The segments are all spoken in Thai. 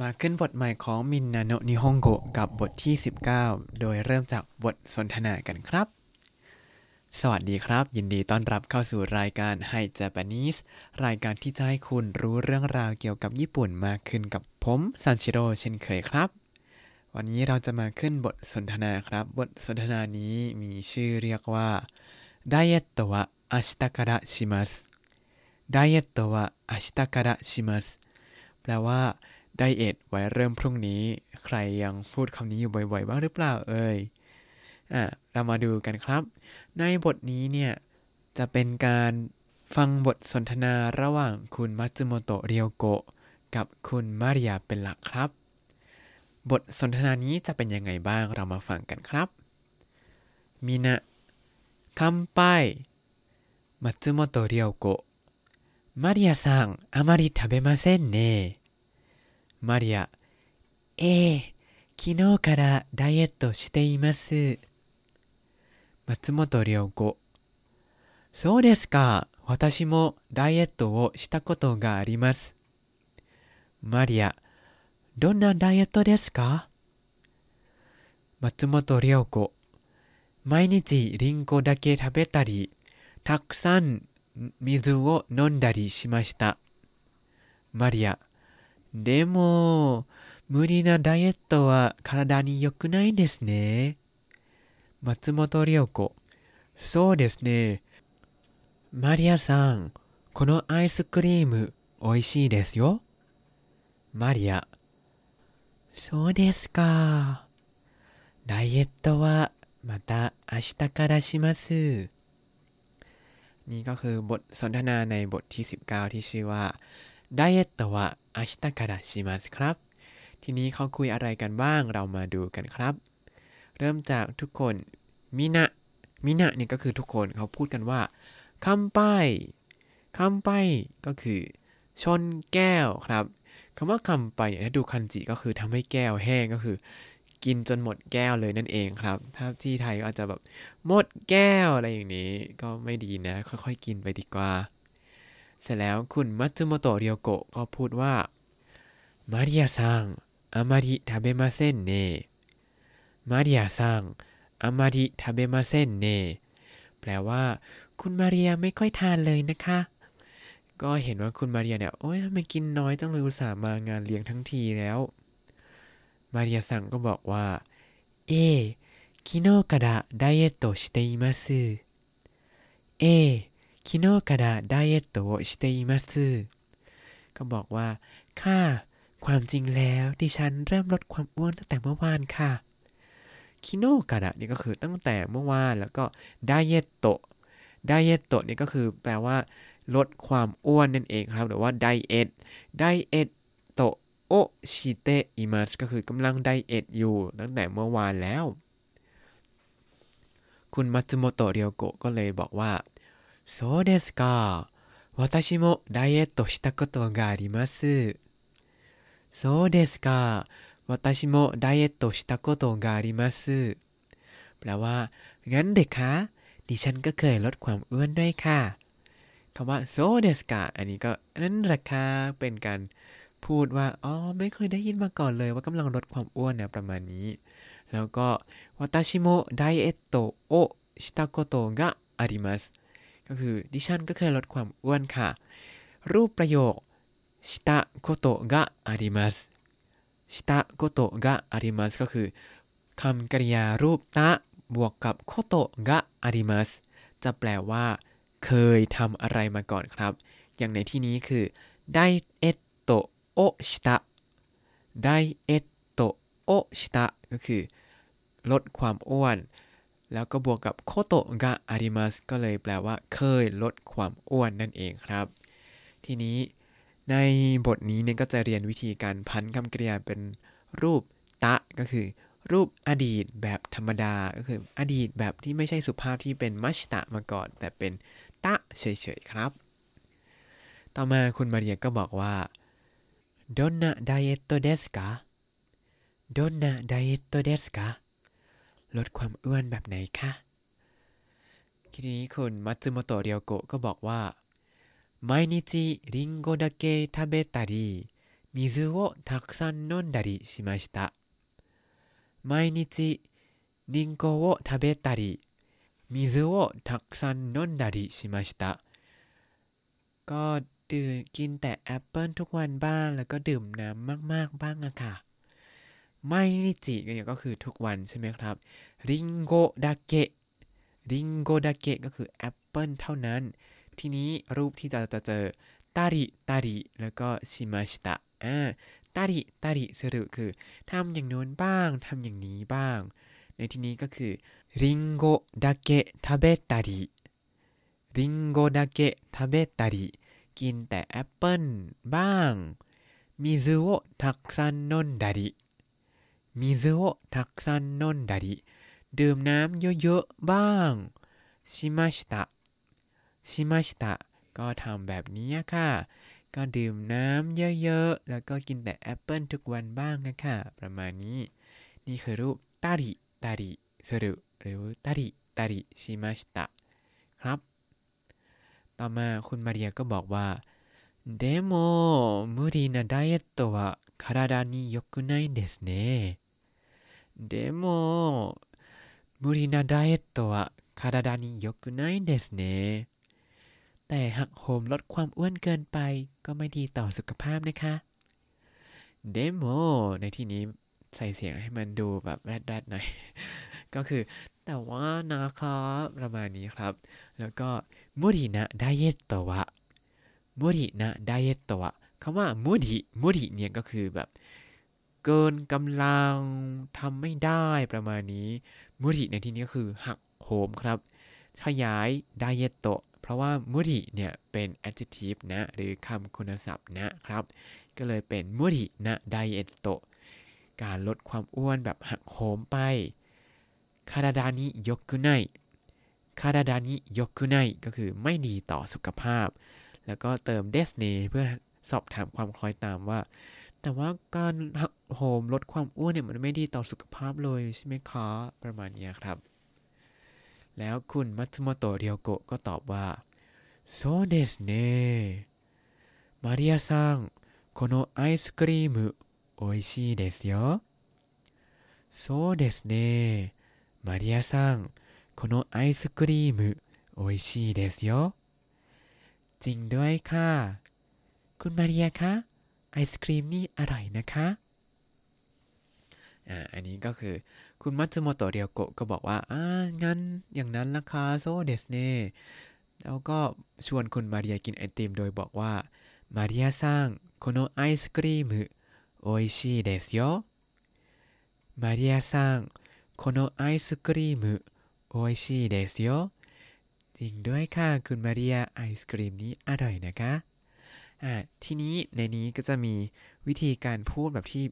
มาขึ้นบทใหม่ของมินนาโนนิฮงโกกับบทที่ 19 โดยเริ่มจากบทสนทนากันครับ สวัสดีครับ ยินดีต้อนรับเข้าสู่รายการ Hi Japanese รายการที่จะให้คุณรู้เรื่องราวเกี่ยวกับญี่ปุ่นมากขึ้นกับผมซันชิโร่เช่นเคยครับ วันนี้เราจะมาขึ้นบทสนทนาครับ บทสนทนานี้มีชื่อเรียกว่าไดเอตโตวะอาชิตะการะชิมัสไดเอตโตวะอาชิตะการะชิมัสแปลว่า ไดเอทไว้เริ่มพรุ่งนี้ ใครยังพูดคำนี้อยู่บ่อยๆบ้างหรือเปล่าเอ่ยอะเรามาดูกันครับ ในบทนี้เนี่ย จะเป็นการฟังบทสนทนาระหว่างคุณมัตสึโมโตะเรียวโกะกับคุณมาริยาเป็นหลักครับ บทสนทนานี้จะเป็นยังไงบ้างเรามาฟังกันครับมินะคัมไปมัตสึโมโตะเรียวโกะมาริยาซังอามาริทาเบมาเซนเน マリア、ええ、昨日からダイエットしています。松本涼子、そうですか。私もダイエットをしたことがあります。マリア、どんなダイエットですか？松本涼子、毎日リンゴだけ食べたり、たくさん水を飲んだりしました。マリア、でも、無理なダイエットは体に良くないですね。松本涼子、そうですね。マリアさん、このアイスクリーム、美味しいですよ。マリア、そうですか。ダイエットはまた明日からします。นี่ก็คือบทสนทนาในบทที่ 19 ที่ชื่อว่า ไดเอตวะอาชิตะการะชิมัสครับ ทีนี้เขาคุยอะไรกันบ้างเรามาดูกันครับ เริ่มจากทุกคนมินะมินะเนี่ยก็คือทุกคนเขาพูดกันว่าคัมไปคัมไปก็คือ ชนแก้วครับคำว่าคัมไปเนี่ยถ้าดูคันจิก็คือทำให้แก้วแห้งก็คือ กินจนหมดแก้วเลยนั่นเองครับ ถ้าที่ไทยก็อาจจะแบบหมดแก้วอะไรอย่างนี้ ก็ไม่ดีนะ ค่อยๆ กินไปดีกว่า เสร็จแล้วคุณมัตสึโมโตะเรียวโกะก็พูดว่ามาริยาซังอามาริทาเบมาเซนเนมาริยาซังอามาริทาเบมาเซนเนแปลว่า คุณมาเรียไม่ค่อยทานเลยนะคะ ก็เห็นว่าคุณมาเรียเนี่ย โอ้ยทำไมกินน้อยจังเลยอุตส่าห์มางานเลี้ยงทั้งทีแล้ว มาเรียซังก็บอกว่า เอ昨日からダイエットをしています。 คิโนกะดาไดเอตโตชเตอิมัสึก็บอกว่า ค่ะ ความจริงแล้วดิฉันเริ่มลดความอ้วนตั้งแต่เมื่อวานค่ะ คิโนกะดะนี่ก็คือตั้งแต่เมื่อวานแล้วก็ไดเอตโตไดเอตโตนี่ก็คือแปลว่า ลดความอ้วนนั่นเองครับหรือว่า diet ダイエットをしています ก็คือกำลัง diet อยู่ ตั้งแต่เมื่อวานแล้ว คุณมัตสึโมโตะเรียวโกะก็เลยบอกว่า そうですか私もダイエットしたことがありますそうですか私もダイエットしたことがありますแปลว่า งั้นเด็กคะ ดิฉันก็เคยลดความอ้วนด้วยค่ะคำว่าโซเดสกาอันนี้ก็นั่นแหละค่ะเป็นการพูดว่า อ๋อ ไม่เคยได้ยินมาก่อนเลยว่ากำลังลดความอ้วนนะประมาณนี้ แล้วก็วาตาชิโมไดเอตโตโอชิตาโ ก็คือดิฉันก็เคยลดความอ้วนค่ะ รูปประโยคしたことがあります したことがあります ก็คือคำกริยารูป た บวกกับ ことがあります จะแปลว่า เคยทำอะไรมาก่อนครับ อย่างในที่นี้คือダイエットをした ダイエットをした ก็คือ ลดความอ้วน แล้วก็บวกกับโคโตะกะอาริมัสก็เลยแปลว่า เคยลดความอ้วนนั่นเองครับ ทีนี้ในบทนี้เนี่ยก็จะเรียนวิธีการพันคำกริยาเป็นรูปตะก็คือ รูปอดีตแบบธรรมดาก็คืออดีตแบบที่ไม่ใช่สุภาพที่เป็นมัชตะมาก่อน แต่เป็นตะเฉยๆครับ ต่อมาคุณมาเรียก็บอกว่าどんなダイエットですかどんなダイエットですか ลดความอ้วนแบบไหนคะทีนี้คุณมัตสึโมโตะเรียวโกะก็บอกว่า毎日リンゴだけ食べたり 水をたくさん飲んだりしました毎日リンゴを食べたり水をたくさん飲んだりしましたก็ดื่มกินแต่แอปเปิลทุกวันบ้างแล้วก็ดื่มน้ำมากๆบ้างอะค่ะ ไม่นิจิก็คือทุกวันใช่ไหมครับりんごだけ りんごだけ ก็คือแอปเปิลเท่านั้น ทีนี้รูปที่จะจะเจอたりたり แล้วก็ しました อ่า たりたりする คือทำอย่างโน้นบ้างทำอย่างนี้บ้าง ในที่นี้ก็คือりんごだけ食べたり りんごだけ食べたり กินแต่แอปเปิลบ้างมิซุโอทักซันนนดาริ มิซุโอทักซันนนดาริดื่มน้ำเยอะๆบ้างชิมาชิตะชิมาชิตะก็ทำแบบนี้ค่ะ ก็ดื่มน้ำเยอะๆ แล้วก็กินแต่แอปเปิลทุกวันบ้างนะค่ะ ประมาณนี้ นี่คือรูปตาริตาริสรุหรือตาริตาริชิมาชิตะครับ ต่อมาคุณมาเรียก็บอกว่าでも無理なダイエットは体に良くないですね でも無理なダイエットは体に良くないですねแต่หักโหมลดความอ้วนเกินไปก็ไม่ดีต่อสุขภาพนะคะเดโมในที่นี้ใส่เสียงให้มันดูแบบแรดๆหน่อย ก็คือ แต่ว่านะครับประมาณนี้ครับ แล้วก็มุรินะไดเอตโตวะมุรินะไดเอตโตวะคำว่ามุริมุริเนี่ยก็คือแบบ เกินกำลังทำไม่ได้ประมาณนี้มุริในที่นี้ก็คือหักโหมครับ ขยายไดเอโตเพราะว่ามุริเนี่ยเป็น adjective นะ หรือคำคุณศัพท์นะครับ ก็เลยเป็นมุรินะไดเอโตการลดความอ้วนแบบหักโหมไปคาราดานิยกุไนคาราดานิยกุไนก็คือไม่ดีต่อสุขภาพ แล้วก็เติมเดสเนเพื่อสอบถามความคล้อยตามว่า แต่ว่าการหัก โหมลดความอ้วนเนี่ยมันไม่ดีต่อสุขภาพเลยใช่ไหมคะประมาณนี้ครับแล้วคุณมัตสึโมโตะเรียวโกะก็ตอบว่าโซเดสเน่มาริยาซังこのアイスクリーム美味しいですよそうですねマリアさんこのアイスクリーム美味しいですよจริงด้วยค่ะ คุณมาริยาคะไอศครีมนี่อร่อยนะคะ อ่าอันนี้ก็คือคุณมัตสึโมโตะเรียวโกะก็บอกว่า อ่า งั้นอย่างนั้นราคาโซเดสเน่แล้วก็ชวนคุณมาเรียกินไอติมโดยบอกว่า มาเรียซังこのアイスクリーム美味しいですよมาเรียซังこのアイスクリーム美味しいですよจริงด้วยค่ะ คุณมาเรียไอศครีมนี้อร่อยนะคะอ่าทีนี้ในนี้ก็จะมีวิธีการพูดแบบที่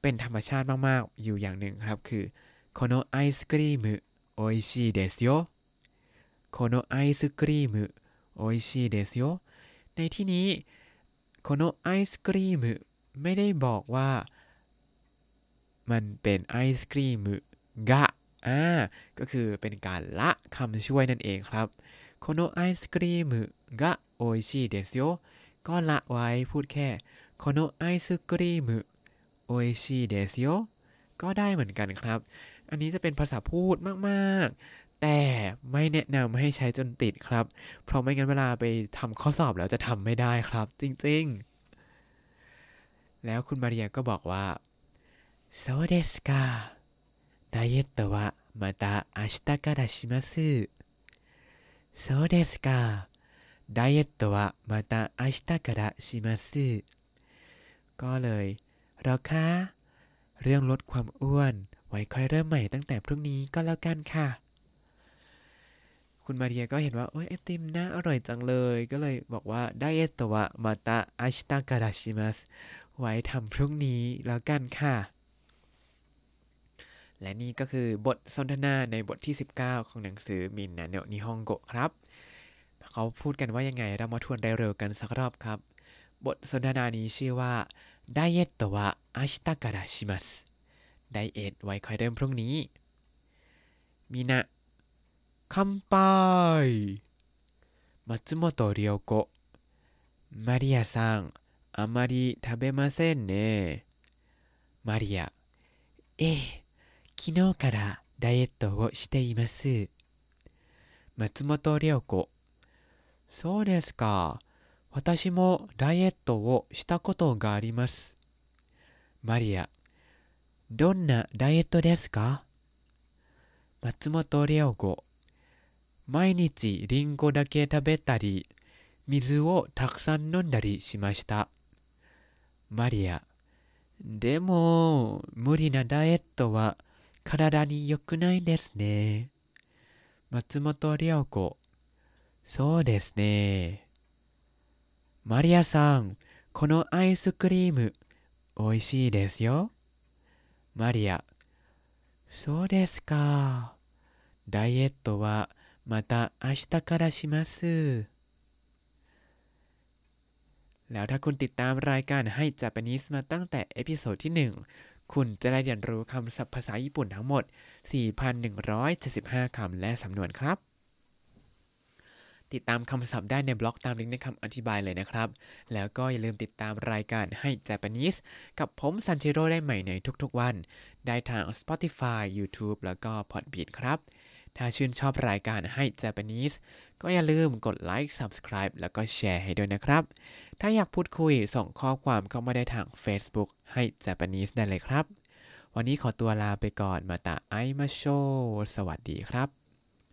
เป็นธรรมชาติมาก ๆ อยู่อย่างหนึ่งครับ คือこのアイスクリーム美味しいですよこのアイスクリーム美味しいですよในที่นี้このไอศครีมไม่ได้บอกว่า มันเป็นไอศครีมกะอ่าก็คือเป็นการละคำช่วยนั่นเองครับโคโนไอศครีมกะโออิชิเดสโยก็ละไว้พูดแค่โคโนไอศครีม โออิชิเดสโยก็ได้เหมือนกันครับ อันนี้จะเป็นภาษาพูดมาก ๆ แต่ไม่แนะนำให้ใช้จนติดครับ เพราะไม่งั้นเวลาไปทำข้อสอบแล้วจะทำไม่ได้ครับ จริง ๆ แล้วคุณมาเรียก็บอกว่าโซเดสกาダイエットはまた明日からしますそうですかダイエットはまた明日からしますก็เลย รอคะ เรื่องลดความอ้วน ไว้ค่อยเริ่มใหม่ตั้งแต่พรุ่งนี้ก็แล้วกันค่ะ คุณมาเรียก็เห็นว่า โอ้ยไอติมน่าอร่อยจังเลย ก็เลยบอกว่าไดเอตโตวะมาตาอาชิตาการาชิมัสไว้ทำพรุ่งนี้แล้วกันค่ะ และนี่ก็คือบทสนทนาในบทที่ 19 ของหนังสือมินนาเนโนิฮงโกะครับเขาพูดกันว่ายังไงเรามาทวนได้เร็วกันสักรอบครับ บทสนทนานี้ชื่อว่า ไดเอตโตวะอาชิตาการาชิมัสไดเอทไว้ค่อยเริ่มพรุ่งนี้ มินะคัมปายมัตสึโมโตะเรียวโกะมาริยาซัง あまり食べませんね。マリア、ええ、昨日からダイエットをしています。松本涼子、そうですか。 私もダイエットをしたことがあります。マリア、どんなダイエットですか？松本涼子、毎日リンゴだけ食べたり、水をたくさん飲んだりしました。マリア、でも、無理なダイエットは体に良くないですね。松本涼子、そうですね。マリアさん、このアイスクリーム、美味しいですよ。マリア、そうですか。ダイエットはまた明日からします แล้วถ้าคุณติดตามรายการให้จ a p a n e s e มาตั้งแต่เอพิโซดที่ 1 คุณจะได้เรียนรู้คำศัพท์ภาษาญี่ปุ่นทั้งหมด 4,175 คำและสำนวนครับ ติดตามคำศัพท์ได้ในบล็อกตามลิงก์ในคำอธิบายเลยนะครับ แล้วก็อย่าลืมติดตามรายการให้ Japanese กับผมซันเชโรได้ใหม่ในทุกๆวัน ได้ทาง Spotify YouTube แล้วก็ Podbean ครับ ถ้าชื่นชอบรายการให้ Japanese ก็อย่าลืมกดไลค์ Subscribe แล้วก็แชร์ให้ด้วยนะครับ ถ้าอยากพูดคุยส่งข้อความเข้ามาได้ทาง Facebook ให้ Japanese ได้เลยครับ วันนี้ขอตัวลาไปก่อนมาตาไอมาโช สวัสดีครับ